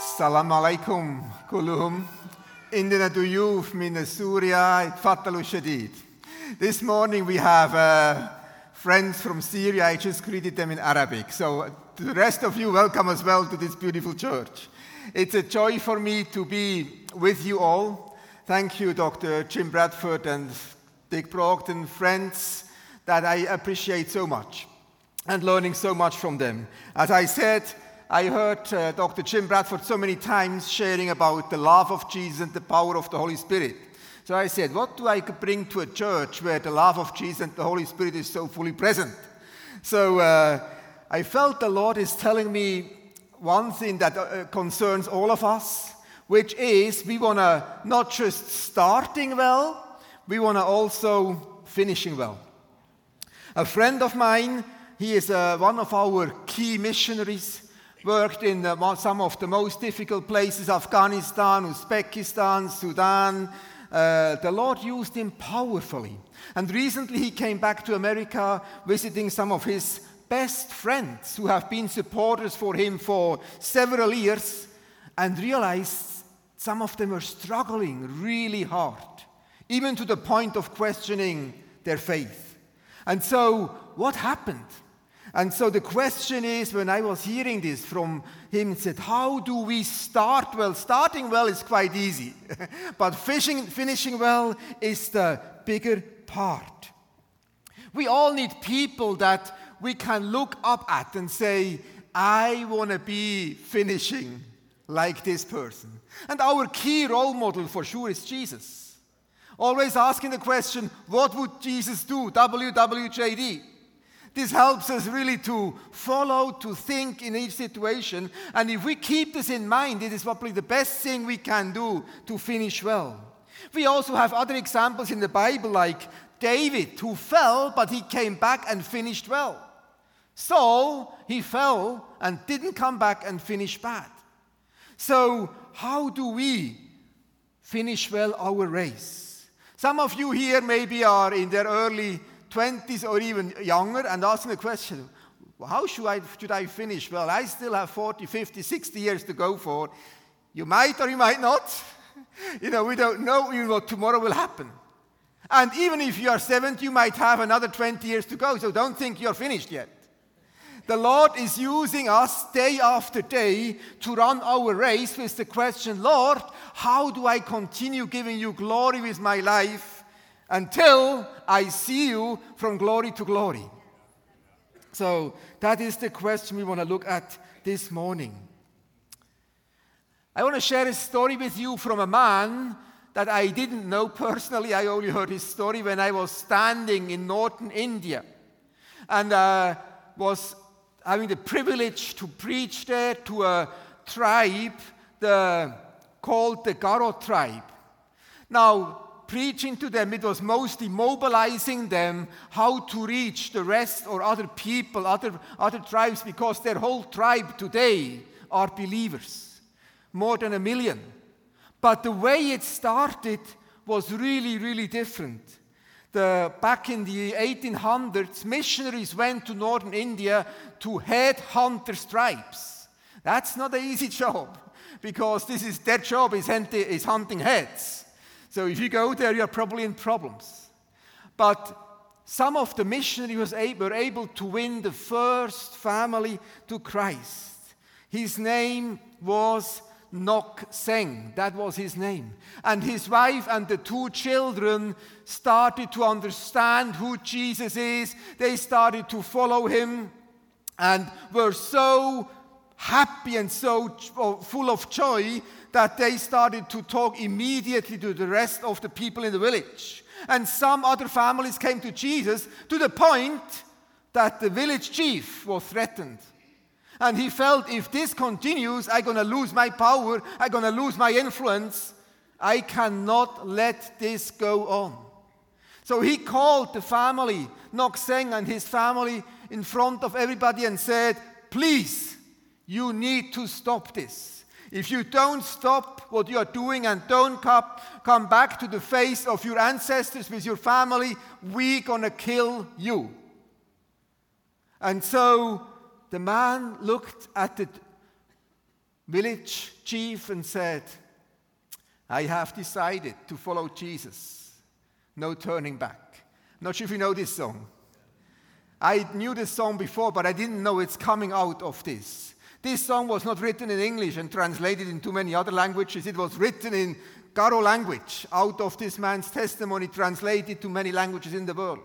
Salam alaikum kulluhum. Indina duyuf min Syria fattalu shadid. This morning we have uh, friends from Syria. I just greeted them in Arabic. So to the rest of you, welcome as well to this beautiful church. It's a joy for me to be with you all. Thank you, Dr. Jim Bradford and Dick Brogden, friends that I appreciate so much and learning so much from them. As I said, I heard uh, Dr. Jim Bradford so many times sharing about the love of Jesus and the power of the Holy Spirit. So I said, what do I bring to a church where the love of Jesus and the Holy Spirit is so fully present? So uh, I felt the Lord is telling me one thing that uh, concerns all of us, which is we want to not just starting well, we want to also finishing well. A friend of mine, he is uh, one of our key missionaries worked in the, some of the most difficult places Afghanistan, Uzbekistan, Sudan. Uh, the Lord used him powerfully. And recently he came back to America visiting some of his best friends who have been supporters for him for several years and realized some of them were struggling really hard, even to the point of questioning their faith. And so, what happened? And so the question is when I was hearing this from him, he said, How do we start well? Starting well is quite easy, but fishing, finishing well is the bigger part. We all need people that we can look up at and say, I want to be finishing like this person. And our key role model for sure is Jesus. Always asking the question, What would Jesus do? WWJD. This helps us really to follow, to think in each situation. And if we keep this in mind, it is probably the best thing we can do to finish well. We also have other examples in the Bible, like David, who fell, but he came back and finished well. Saul, he fell and didn't come back and finish bad. So, how do we finish well our race? Some of you here maybe are in their early 20s or even younger and asking the question, how should I, should I finish? Well, I still have 40, 50, 60 years to go for. You might or you might not. you know, we don't know even what tomorrow will happen. And even if you are 70, you might have another 20 years to go, so don't think you're finished yet. The Lord is using us day after day to run our race with the question, Lord, how do I continue giving you glory with my life? Until I see you from glory to glory. So that is the question we want to look at this morning. I want to share a story with you from a man that I didn't know personally. I only heard his story when I was standing in northern India and uh, was having the privilege to preach there to a tribe the, called the Garo tribe. Now, preaching to them, it was mostly mobilizing them how to reach the rest or other people, other, other tribes, because their whole tribe today are believers. More than a million. But the way it started was really, really different. The, back in the 1800s, missionaries went to northern India to head hunters' tribes. That's not an easy job because this is their job is hunting heads. So if you go there, you're probably in problems. But some of the missionaries were able to win the first family to Christ. His name was Nok Seng. That was his name. And his wife and the two children started to understand who Jesus is. They started to follow him and were so happy and so oh, full of joy that they started to talk immediately to the rest of the people in the village. And some other families came to Jesus to the point that the village chief was threatened. And he felt if this continues, I'm going to lose my power, I'm going to lose my influence. I cannot let this go on. So he called the family, Nokseng and his family, in front of everybody and said, Please, you need to stop this. If you don't stop what you are doing and don't come back to the face of your ancestors with your family, we're going to kill you. And so the man looked at the village chief and said, I have decided to follow Jesus. No turning back. Not sure if you know this song. I knew this song before, but I didn't know it's coming out of this. This song was not written in English and translated into many other languages. It was written in Garo language out of this man's testimony, translated to many languages in the world.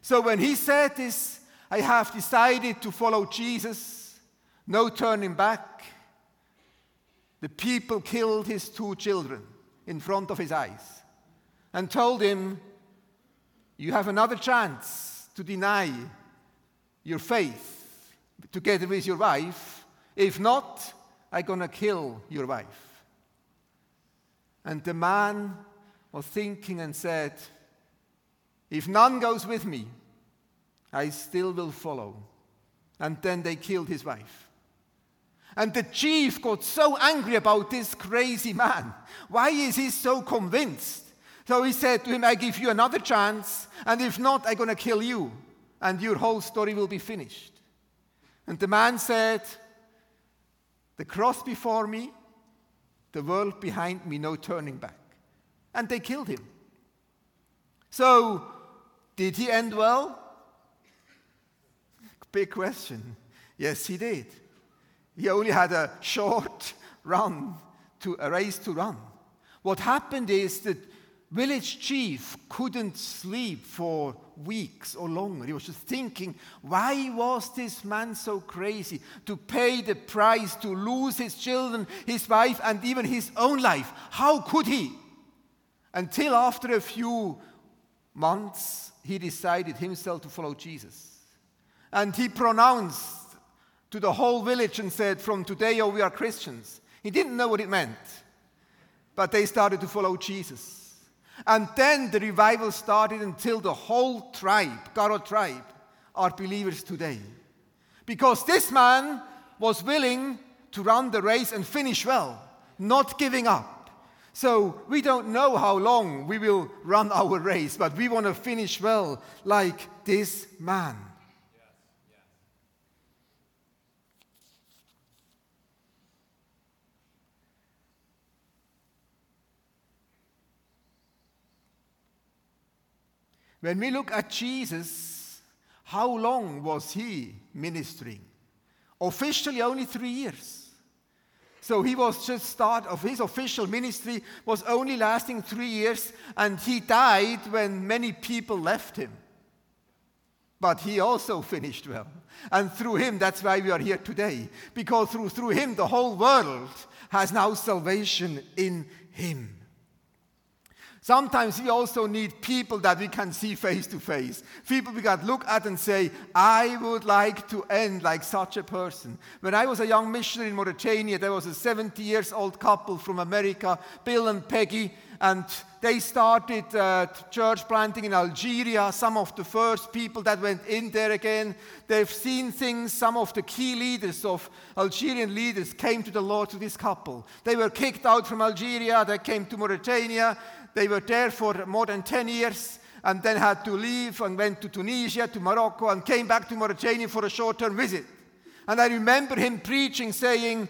So when he said this, I have decided to follow Jesus, no turning back. The people killed his two children in front of his eyes and told him, You have another chance to deny your faith together with your wife. If not, I'm going to kill your wife. And the man was thinking and said, If none goes with me, I still will follow. And then they killed his wife. And the chief got so angry about this crazy man. Why is he so convinced? So he said to him, I give you another chance, and if not, I'm going to kill you, and your whole story will be finished. And the man said, The cross before me, the world behind me, no turning back. And they killed him. So, did he end well? Big question. Yes, he did. He only had a short run to a race to run. What happened is that village chief couldn't sleep for weeks or longer. He was just thinking, why was this man so crazy to pay the price to lose his children, his wife, and even his own life? How could he? Until after a few months, he decided himself to follow Jesus. And he pronounced to the whole village and said, From today on, we are Christians. He didn't know what it meant, but they started to follow Jesus. And then the revival started until the whole tribe, Garo tribe, are believers today. Because this man was willing to run the race and finish well, not giving up. So we don't know how long we will run our race, but we want to finish well like this man. When we look at Jesus, how long was he ministering? Officially, only three years. So he was just start of his official ministry was only lasting three years, and he died when many people left him. But he also finished well. And through him, that's why we are here today. Because through, through him, the whole world has now salvation in him. Sometimes we also need people that we can see face to face. People we can look at and say, I would like to end like such a person. When I was a young missionary in Mauritania, there was a 70 years old couple from America, Bill and Peggy, and they started uh, church planting in Algeria. Some of the first people that went in there again, they've seen things. Some of the key leaders of Algerian leaders came to the Lord to this couple. They were kicked out from Algeria, they came to Mauritania. They were there for more than 10 years and then had to leave and went to Tunisia, to Morocco, and came back to Mauritania for a short term visit. And I remember him preaching, saying,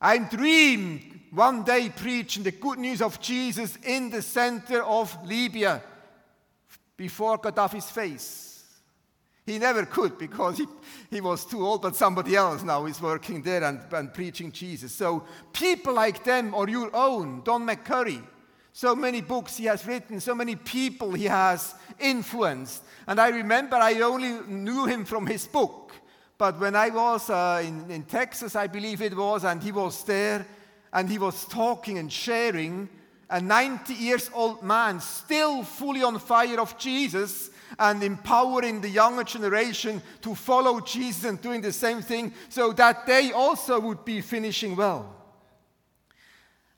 I dreamed one day preaching the good news of Jesus in the center of Libya before Gaddafi's face. He never could because he, he was too old, but somebody else now is working there and, and preaching Jesus. So people like them or your own, Don McCurry, so many books he has written, so many people he has influenced. And I remember I only knew him from his book. But when I was uh, in, in Texas, I believe it was, and he was there, and he was talking and sharing, a 90 years old man, still fully on fire of Jesus, and empowering the younger generation to follow Jesus and doing the same thing so that they also would be finishing well.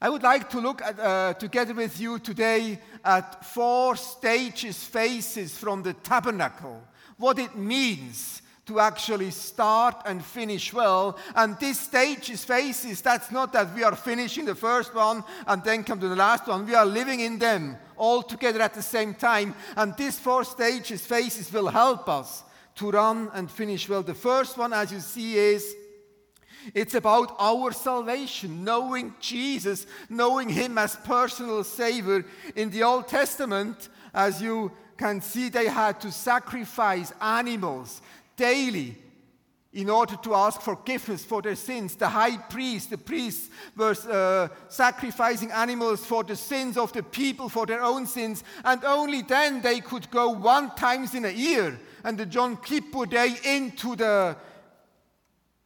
I would like to look at, uh, together with you today at four stages, phases from the tabernacle, what it means to actually start and finish well. And these stages, phases, that's not that we are finishing the first one and then come to the last one. We are living in them all together at the same time. And these four stages, phases will help us to run and finish well. The first one, as you see, is It's about our salvation, knowing Jesus, knowing Him as personal Savior. In the Old Testament, as you can see, they had to sacrifice animals daily in order to ask forgiveness for their sins. The high priest, the priests were uh, sacrificing animals for the sins of the people, for their own sins, and only then they could go one times in a year and the Yom Kippur Day into the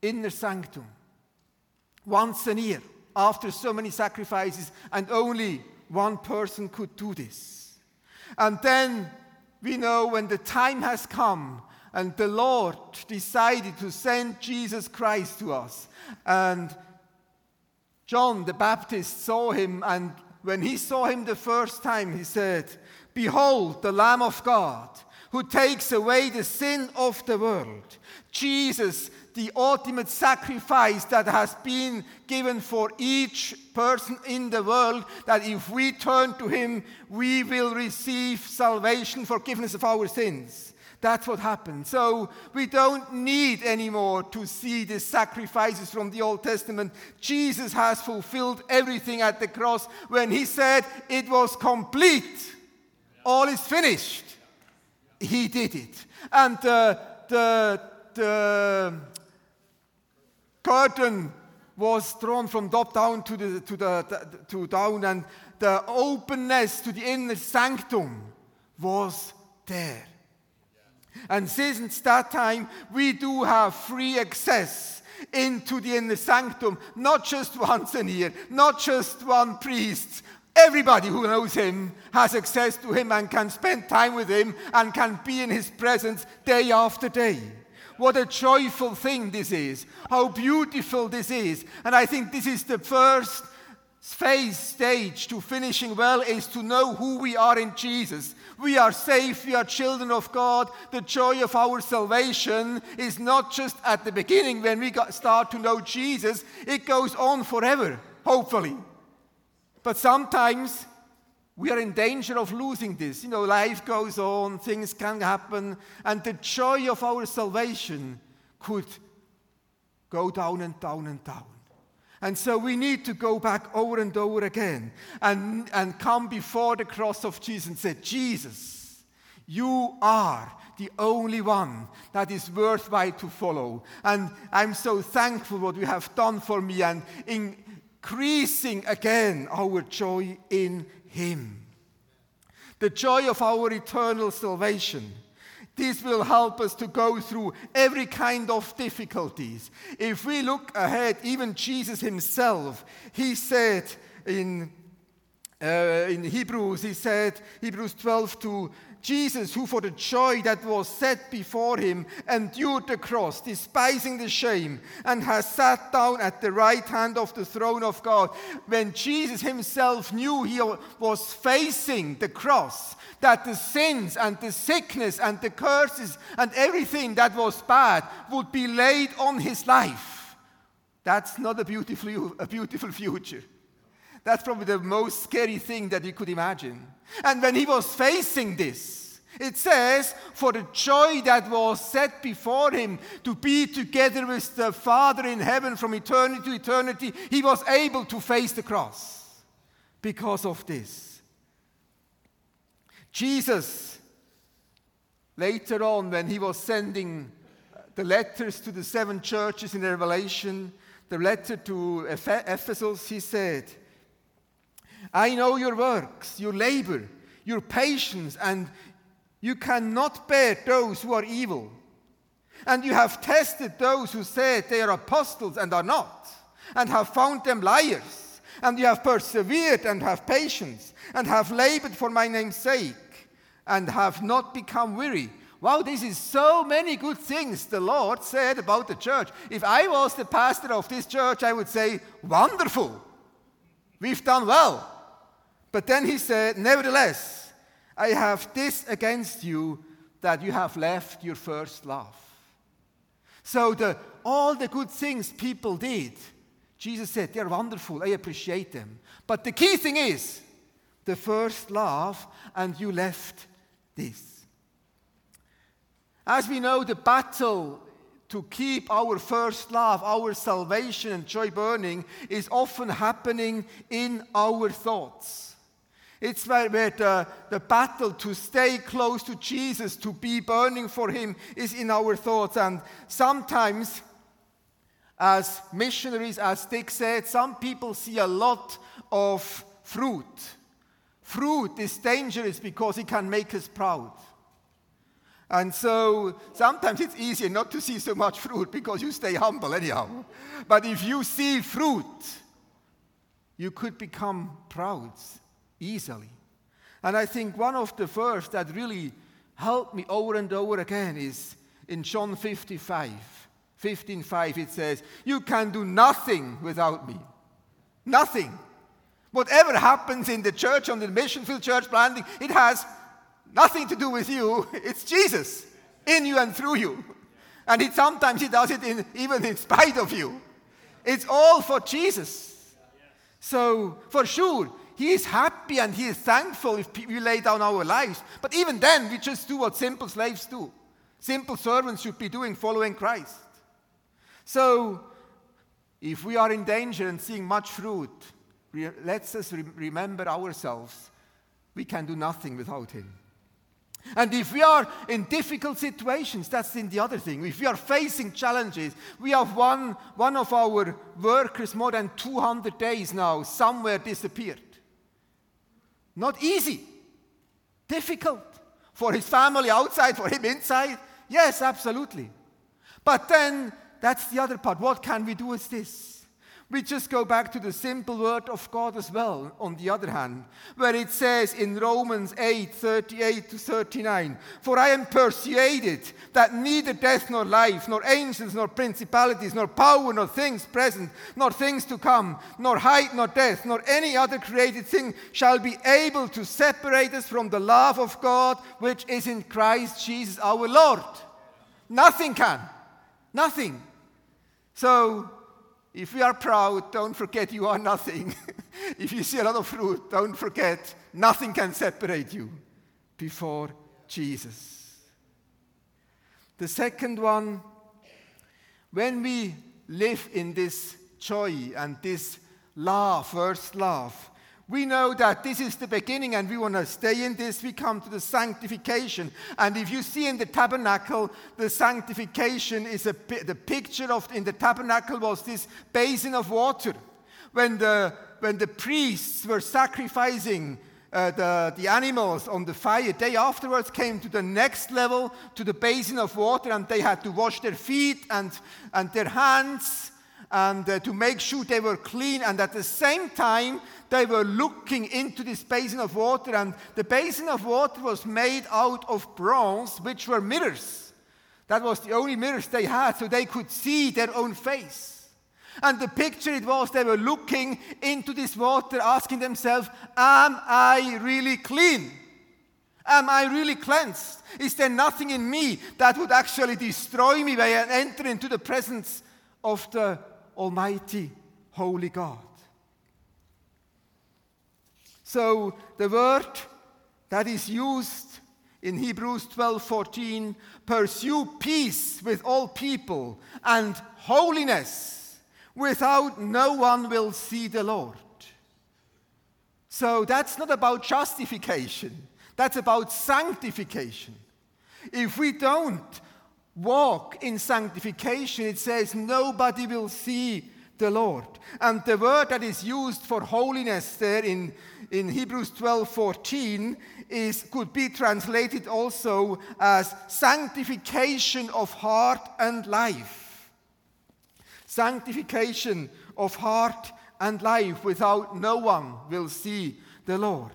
inner sanctum. Once a year, after so many sacrifices, and only one person could do this. And then we know when the time has come and the Lord decided to send Jesus Christ to us. And John the Baptist saw him, and when he saw him the first time, he said, Behold, the Lamb of God who takes away the sin of the world. Jesus, the ultimate sacrifice that has been given for each person in the world, that if we turn to him, we will receive salvation, forgiveness of our sins. That's what happened. So we don't need anymore to see the sacrifices from the Old Testament. Jesus has fulfilled everything at the cross when he said it was complete. All is finished. He did it. And uh, the, the curtain was drawn from top down to, the, to, the, to down, and the openness to the inner sanctum was there. And since that time, we do have free access into the inner sanctum, not just once a year, not just one priest. Everybody who knows him has access to him and can spend time with him and can be in his presence day after day. What a joyful thing this is. How beautiful this is. And I think this is the first phase stage to finishing well is to know who we are in Jesus. We are safe, we are children of God. The joy of our salvation is not just at the beginning when we start to know Jesus, it goes on forever, hopefully. But sometimes we are in danger of losing this. You know, life goes on, things can happen, and the joy of our salvation could go down and down and down. And so we need to go back over and over again and, and come before the cross of Jesus and say, Jesus, you are the only one that is worthwhile to follow. And I'm so thankful what you have done for me and increasing again our joy in Him. The joy of our eternal salvation this will help us to go through every kind of difficulties. If we look ahead, even Jesus himself, he said in, uh, in Hebrews, he said, Hebrews 12 to Jesus, who for the joy that was set before him endured the cross, despising the shame, and has sat down at the right hand of the throne of God. When Jesus himself knew he was facing the cross, that the sins and the sickness and the curses and everything that was bad would be laid on his life. That's not a beautiful, a beautiful future. That's probably the most scary thing that you could imagine. And when he was facing this, it says, for the joy that was set before him to be together with the Father in heaven from eternity to eternity, he was able to face the cross because of this. Jesus, later on, when he was sending the letters to the seven churches in Revelation, the letter to Ephesus, he said, I know your works, your labor, your patience, and you cannot bear those who are evil. And you have tested those who said they are apostles and are not, and have found them liars. And you have persevered and have patience, and have labored for my name's sake, and have not become weary. Wow, this is so many good things the Lord said about the church. If I was the pastor of this church, I would say, Wonderful, we've done well. But then he said, Nevertheless, I have this against you that you have left your first love. So the, all the good things people did, Jesus said, they're wonderful. I appreciate them. But the key thing is the first love, and you left this. As we know, the battle to keep our first love, our salvation and joy burning is often happening in our thoughts. It's where, where the, the battle to stay close to Jesus, to be burning for Him, is in our thoughts. And sometimes, as missionaries, as Dick said, some people see a lot of fruit. Fruit is dangerous because it can make us proud. And so sometimes it's easier not to see so much fruit because you stay humble anyhow. But if you see fruit, you could become proud easily. And I think one of the verse that really helped me over and over again is in John 55. 15:5 it says, "You can do nothing without me." Nothing. Whatever happens in the church, on the mission field church planting, it has nothing to do with you. It's Jesus in you and through you. And it, sometimes he does it in, even in spite of you. It's all for Jesus. So, for sure, he is happy and he is thankful if we lay down our lives. But even then, we just do what simple slaves do. Simple servants should be doing, following Christ. So, if we are in danger and seeing much fruit, let's us remember ourselves. We can do nothing without him. And if we are in difficult situations, that's in the other thing. If we are facing challenges, we have one, one of our workers more than 200 days now somewhere disappeared. Not easy, difficult. For his family outside, for him inside? Yes, absolutely. But then that's the other part. What can we do with this? We just go back to the simple word of God as well, on the other hand, where it says in Romans 8 38 to 39, For I am persuaded that neither death nor life, nor angels, nor principalities, nor power, nor things present, nor things to come, nor height, nor depth, nor any other created thing shall be able to separate us from the love of God which is in Christ Jesus our Lord. Nothing can. Nothing. So, if we are proud, don't forget you are nothing. if you see a lot of fruit, don't forget nothing can separate you before Jesus. The second one, when we live in this joy and this love, first love, we know that this is the beginning and we want to stay in this. We come to the sanctification. And if you see in the tabernacle, the sanctification is a, the picture of in the tabernacle was this basin of water. When the, when the priests were sacrificing uh, the, the animals on the fire, they afterwards came to the next level, to the basin of water, and they had to wash their feet and, and their hands and uh, to make sure they were clean. And at the same time, they were looking into this basin of water. And the basin of water was made out of bronze, which were mirrors. That was the only mirrors they had, so they could see their own face. And the picture it was they were looking into this water, asking themselves, Am I really clean? Am I really cleansed? Is there nothing in me that would actually destroy me when I enter into the presence of the Almighty, Holy God. So the word that is used in Hebrews 12:14 pursue peace with all people and holiness without no one will see the Lord. So that's not about justification. That's about sanctification. If we don't walk in sanctification, it says nobody will see the Lord. And the word that is used for holiness there in, in Hebrews 12 14 is, could be translated also as sanctification of heart and life. Sanctification of heart and life without no one will see the Lord.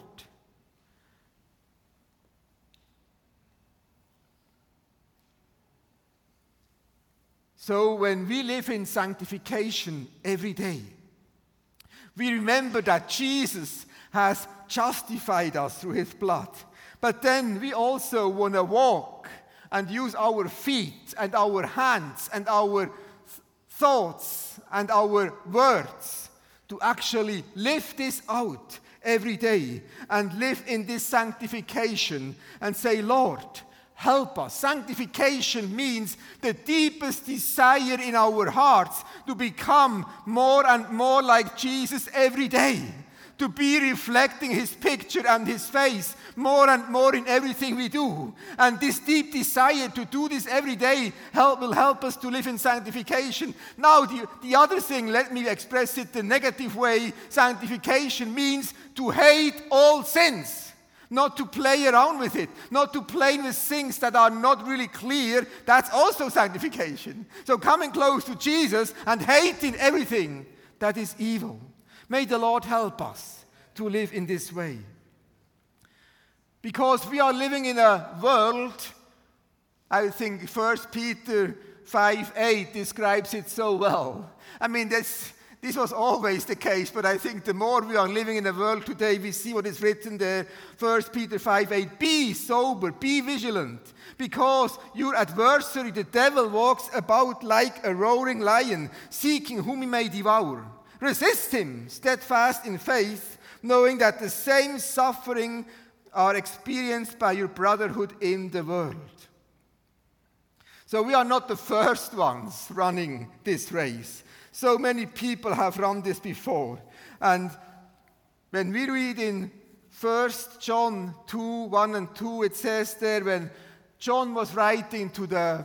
So when we live in sanctification every day, we remember that Jesus has justified us through his blood. But then we also want to walk and use our feet and our hands and our thoughts and our words to actually live this out every day and live in this sanctification and say, Lord, help us. Sanctification means the deepest desire in our hearts to become more and more like Jesus every day, to be reflecting his picture and his face more and more in everything we do. And this deep desire to do this every day help, will help us to live in sanctification. Now, the, the other thing, let me express it the negative way sanctification means to hate all sins not to play around with it, not to play with things that are not really clear. That's also sanctification. So coming close to Jesus and hating everything that is evil. May the Lord help us to live in this way. Because we are living in a world, I think 1 Peter 5 8 describes it so well. I mean, this, this was always the case, but I think the more we are living in the world today, we see what is written there. 1 Peter 5 8. Be sober, be vigilant, because your adversary, the devil, walks about like a roaring lion, seeking whom he may devour. Resist him, steadfast in faith, knowing that the same suffering are experienced by your brotherhood in the world. So we are not the first ones running this race. So many people have run this before. And when we read in 1 John 2 1 and 2, it says there, when John was writing to the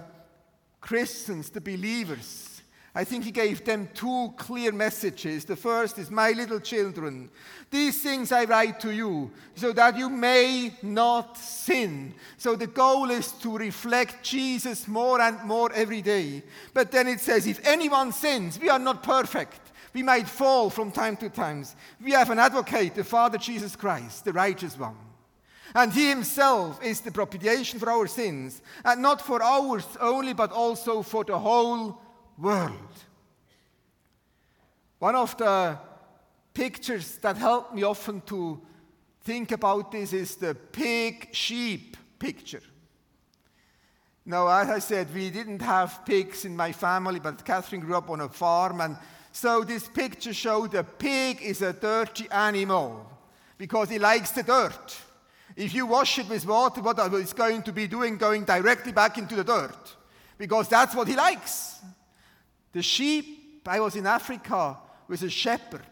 Christians, the believers, I think he gave them two clear messages. The first is, My little children, these things I write to you, so that you may not sin. So the goal is to reflect Jesus more and more every day. But then it says, If anyone sins, we are not perfect. We might fall from time to time. We have an advocate, the Father Jesus Christ, the righteous one. And he himself is the propitiation for our sins, and not for ours only, but also for the whole world. One of the pictures that help me often to think about this is the pig sheep picture. Now, as I said, we didn't have pigs in my family, but Catherine grew up on a farm, and so this picture showed a pig is a dirty animal because he likes the dirt. If you wash it with water, what it's going to be doing? Going directly back into the dirt because that's what he likes. The sheep, I was in Africa with a shepherd.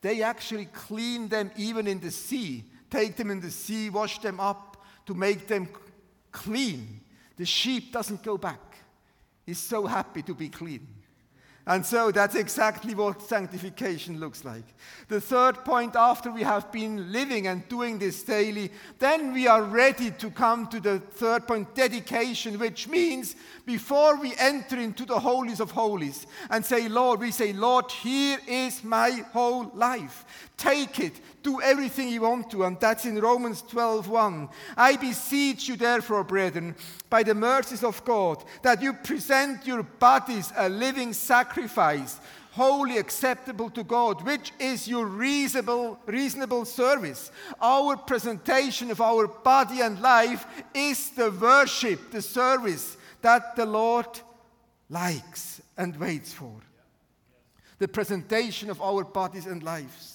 They actually clean them even in the sea, take them in the sea, wash them up to make them clean. The sheep doesn't go back. He's so happy to be clean. And so that's exactly what sanctification looks like. The third point, after we have been living and doing this daily, then we are ready to come to the third point, dedication, which means before we enter into the holies of holies and say, Lord, we say, Lord, here is my whole life. Take it, do everything you want to. And that's in Romans 12:1. I beseech you, therefore, brethren, by the mercies of God, that you present your bodies a living sacrifice, wholly acceptable to God, which is your reasonable, reasonable service. Our presentation of our body and life is the worship, the service that the Lord likes and waits for. The presentation of our bodies and lives.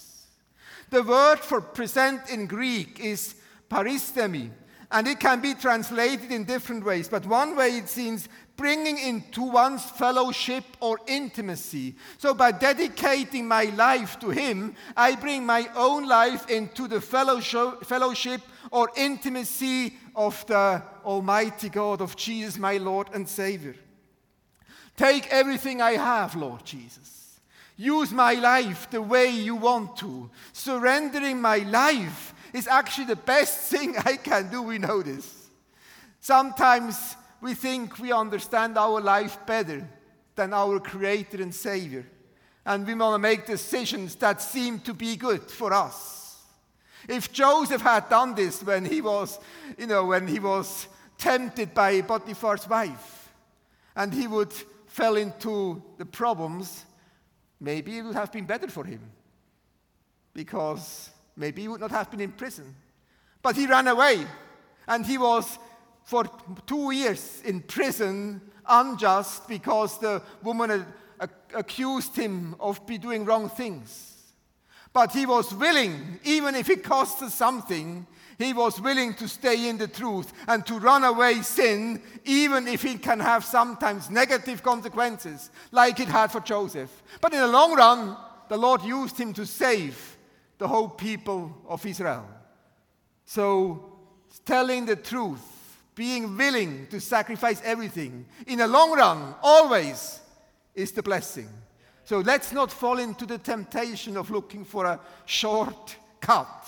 The word for present in Greek is paristemi, and it can be translated in different ways. But one way it means bringing into one's fellowship or intimacy. So by dedicating my life to Him, I bring my own life into the fellowship or intimacy of the Almighty God, of Jesus, my Lord and Savior. Take everything I have, Lord Jesus. Use my life the way you want to. Surrendering my life is actually the best thing I can do. We know this. Sometimes we think we understand our life better than our Creator and Savior. And we want to make decisions that seem to be good for us. If Joseph had done this when he was, you know, when he was tempted by Potiphar's wife, and he would fell into the problems, maybe it would have been better for him because maybe he would not have been in prison. But he ran away and he was for two years in prison unjust because the woman accused him of be doing wrong things. But he was willing, even if it cost us something, he was willing to stay in the truth and to run away sin, even if it can have sometimes negative consequences, like it had for Joseph. But in the long run, the Lord used him to save the whole people of Israel. So, telling the truth, being willing to sacrifice everything, in the long run, always is the blessing. So let's not fall into the temptation of looking for a short cut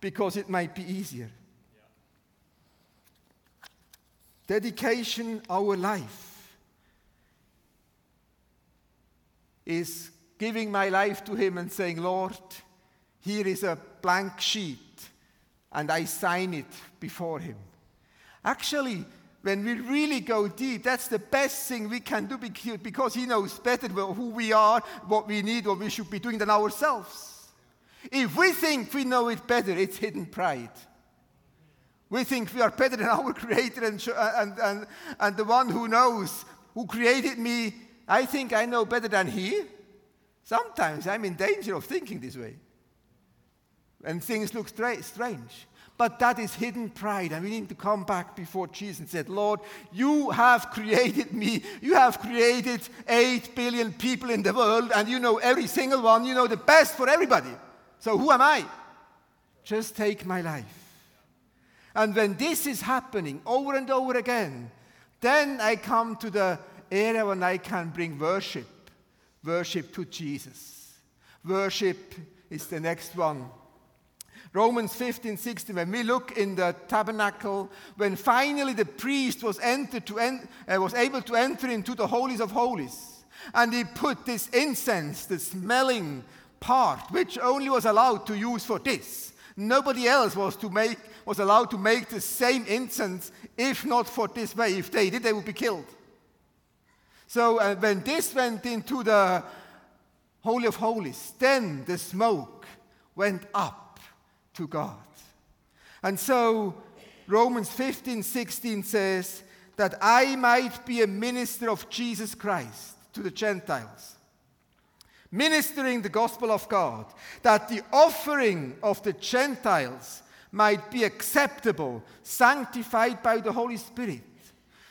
because it might be easier. Dedication, our life, is giving my life to Him and saying, Lord, here is a blank sheet, and I sign it before Him. Actually, when we really go deep, that's the best thing we can do because He knows better who we are, what we need, what we should be doing than ourselves. If we think we know it better, it's hidden pride. We think we are better than our Creator and, uh, and, and, and the one who knows, who created me. I think I know better than He. Sometimes I'm in danger of thinking this way. And things look strange. But that is hidden pride, and we need to come back before Jesus and said, Lord, you have created me. You have created 8 billion people in the world, and you know every single one. You know the best for everybody. So who am I? Just take my life. And when this is happening over and over again, then I come to the area when I can bring worship. Worship to Jesus. Worship is the next one Romans 15, 16, when we look in the tabernacle, when finally the priest was, entered to en- uh, was able to enter into the holies of holies, and he put this incense, the smelling part, which only was allowed to use for this. Nobody else was, to make, was allowed to make the same incense if not for this way. If they did, they would be killed. So uh, when this went into the Holy of Holies, then the smoke went up to God. And so Romans 15 16 says that I might be a minister of Jesus Christ to the Gentiles, ministering the gospel of God, that the offering of the Gentiles might be acceptable, sanctified by the Holy Spirit.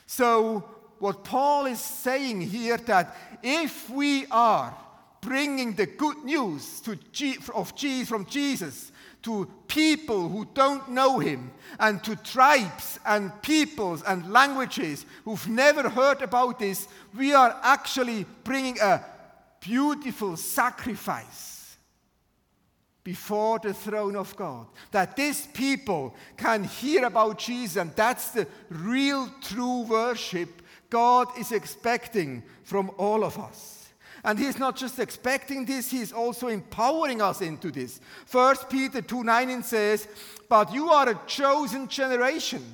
So, what Paul is saying here that if we are bringing the good news G- of Jesus from Jesus to people who don't know him and to tribes and peoples and languages who've never heard about this, we are actually bringing a beautiful sacrifice before the throne of God. That these people can hear about Jesus, and that's the real true worship God is expecting from all of us. And he's not just expecting this, he's also empowering us into this. First Peter 2 9 says, But you are a chosen generation,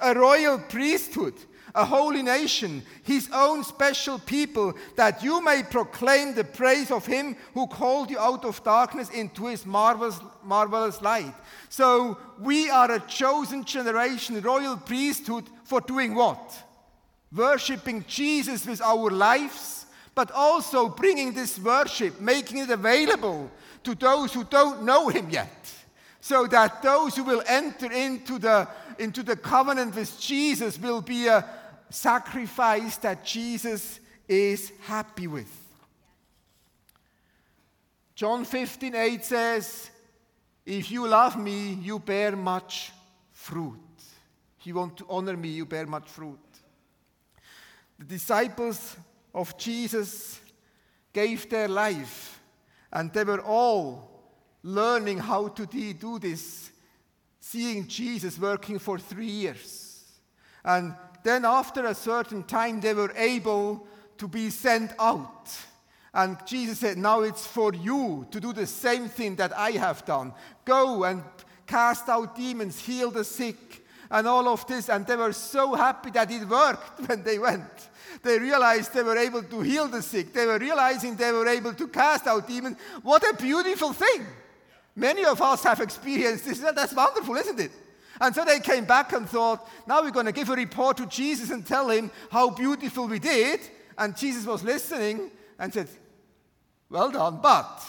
a royal priesthood, a holy nation, his own special people, that you may proclaim the praise of him who called you out of darkness into his marvelous, marvelous light. So we are a chosen generation, royal priesthood, for doing what? Worshipping Jesus with our lives but also bringing this worship, making it available to those who don't know Him yet, so that those who will enter into the, into the covenant with Jesus will be a sacrifice that Jesus is happy with. John 15, 8 says, If you love me, you bear much fruit. If you want to honor me, you bear much fruit. The disciples of Jesus gave their life, and they were all learning how to do this, seeing Jesus working for three years. And then, after a certain time, they were able to be sent out. And Jesus said, Now it's for you to do the same thing that I have done. Go and cast out demons, heal the sick, and all of this. And they were so happy that it worked when they went. They realized they were able to heal the sick. They were realizing they were able to cast out demons. What a beautiful thing. Many of us have experienced this. That's wonderful, isn't it? And so they came back and thought, now we're going to give a report to Jesus and tell him how beautiful we did. And Jesus was listening and said, Well done, but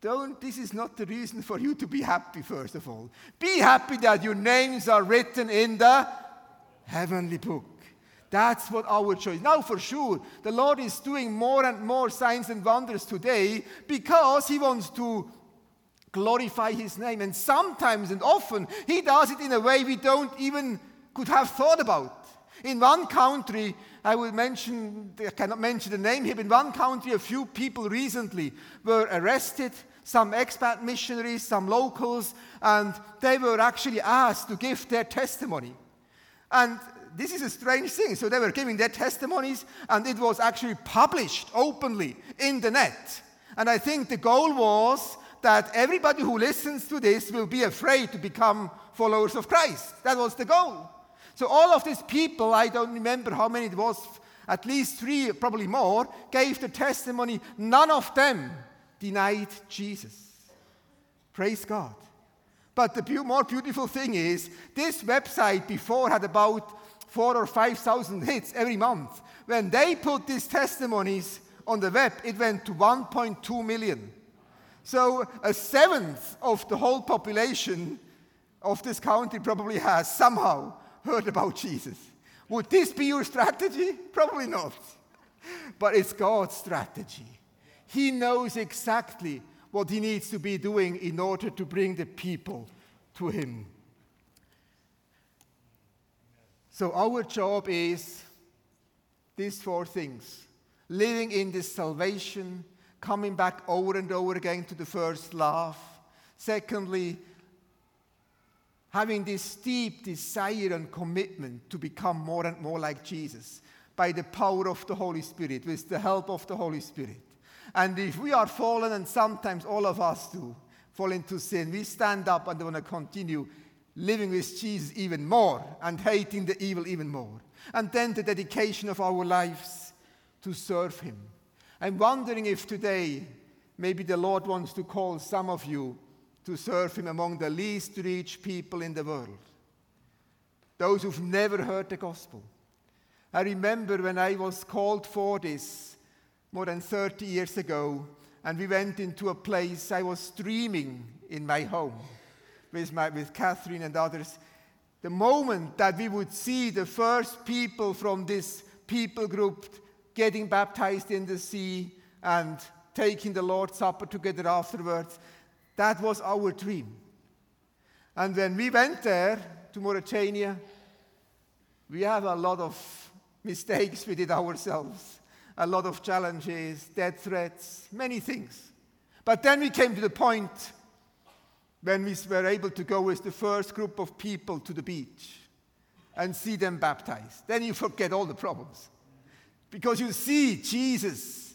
don't, this is not the reason for you to be happy, first of all. Be happy that your names are written in the heavenly book. That's what our choice. Now, for sure, the Lord is doing more and more signs and wonders today because He wants to glorify His name. And sometimes and often, He does it in a way we don't even could have thought about. In one country, I will mention, I cannot mention the name here, in one country, a few people recently were arrested some expat missionaries, some locals, and they were actually asked to give their testimony. And this is a strange thing. So they were giving their testimonies, and it was actually published openly in the net. And I think the goal was that everybody who listens to this will be afraid to become followers of Christ. That was the goal. So all of these people, I don't remember how many it was, at least three, probably more, gave the testimony. None of them denied Jesus. Praise God. But the more beautiful thing is, this website before had about four or five thousand hits every month. When they put these testimonies on the web, it went to 1.2 million. So a seventh of the whole population of this country probably has somehow heard about Jesus. Would this be your strategy? Probably not. But it's God's strategy. He knows exactly what he needs to be doing in order to bring the people to him. So, our job is these four things living in this salvation, coming back over and over again to the first love. Secondly, having this deep desire and commitment to become more and more like Jesus by the power of the Holy Spirit, with the help of the Holy Spirit. And if we are fallen, and sometimes all of us do fall into sin, we stand up and want to continue living with Jesus even more and hating the evil even more. And then the dedication of our lives to serve Him. I'm wondering if today maybe the Lord wants to call some of you to serve Him among the least reached people in the world, those who've never heard the gospel. I remember when I was called for this more than 30 years ago, and we went into a place I was streaming in my home with, my, with Catherine and others. The moment that we would see the first people from this people group getting baptized in the sea and taking the Lord's Supper together afterwards, that was our dream. And when we went there to Mauritania, we have a lot of mistakes we did ourselves a lot of challenges, death threats, many things. But then we came to the point when we were able to go with the first group of people to the beach and see them baptized. Then you forget all the problems. Because you see, Jesus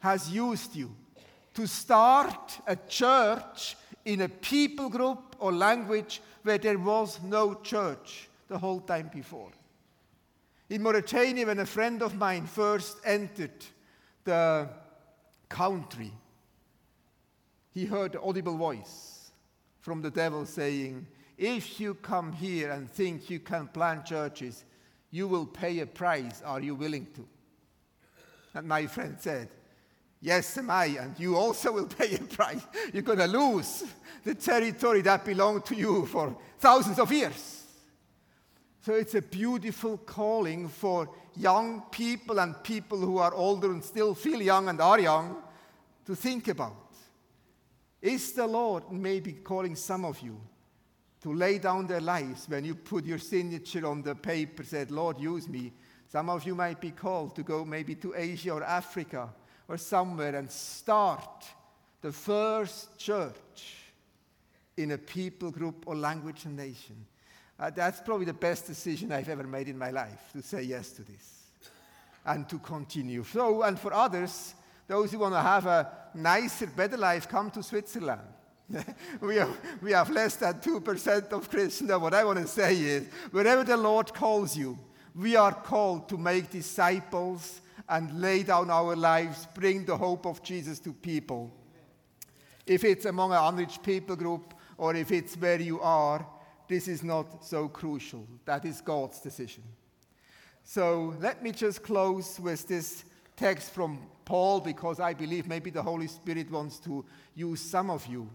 has used you to start a church in a people group or language where there was no church the whole time before. In Mauritania, when a friend of mine first entered the country, he heard an audible voice from the devil saying, If you come here and think you can plant churches, you will pay a price. Are you willing to? And my friend said, Yes, am I, and you also will pay a price. You're going to lose the territory that belonged to you for thousands of years. So it's a beautiful calling for young people and people who are older and still feel young and are young to think about. Is the Lord maybe calling some of you to lay down their lives when you put your signature on the paper, said, Lord, use me? Some of you might be called to go maybe to Asia or Africa or somewhere and start the first church in a people group or language and nation. Uh, that's probably the best decision I've ever made in my life to say yes to this and to continue. So, and for others, those who want to have a nicer, better life, come to Switzerland. we, have, we have less than 2% of Christians. What I want to say is wherever the Lord calls you, we are called to make disciples and lay down our lives, bring the hope of Jesus to people. If it's among an unreached people group or if it's where you are, this is not so crucial. That is God's decision. So let me just close with this text from Paul because I believe maybe the Holy Spirit wants to use some of you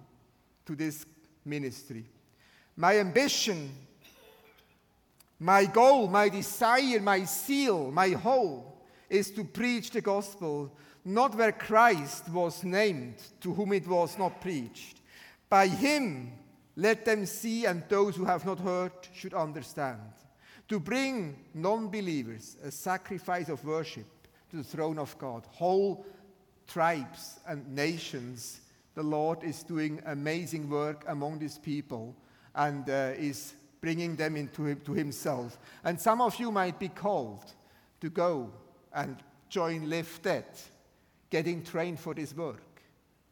to this ministry. My ambition, my goal, my desire, my zeal, my hope is to preach the gospel not where Christ was named, to whom it was not preached. By him let them see, and those who have not heard should understand. To bring non believers a sacrifice of worship to the throne of God, whole tribes and nations, the Lord is doing amazing work among these people and uh, is bringing them into to Himself. And some of you might be called to go and join Live Dead, getting trained for this work,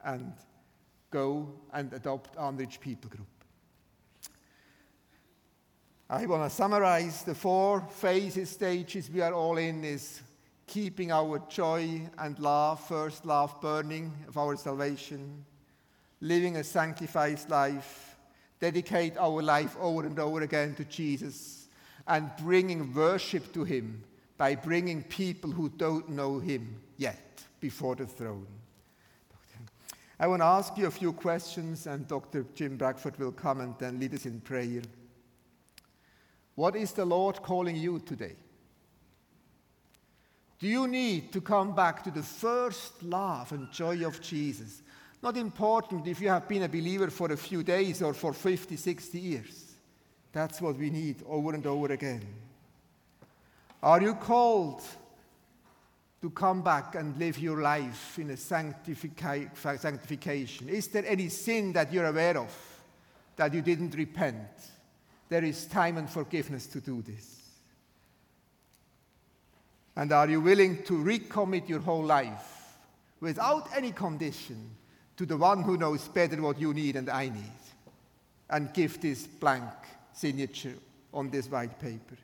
and go and adopt Unreached People Group. I want to summarize the four phases, stages we are all in is keeping our joy and love, first love burning of our salvation, living a sanctified life, dedicate our life over and over again to Jesus, and bringing worship to Him by bringing people who don't know Him yet before the throne. I want to ask you a few questions, and Dr. Jim Bradford will come and then lead us in prayer. What is the Lord calling you today? Do you need to come back to the first love and joy of Jesus? Not important if you have been a believer for a few days or for 50, 60 years. That's what we need over and over again. Are you called to come back and live your life in a sanctification? Is there any sin that you're aware of that you didn't repent? There is time and forgiveness to do this. And are you willing to recommit your whole life without any condition to the one who knows better what you need and I need? And give this blank signature on this white paper.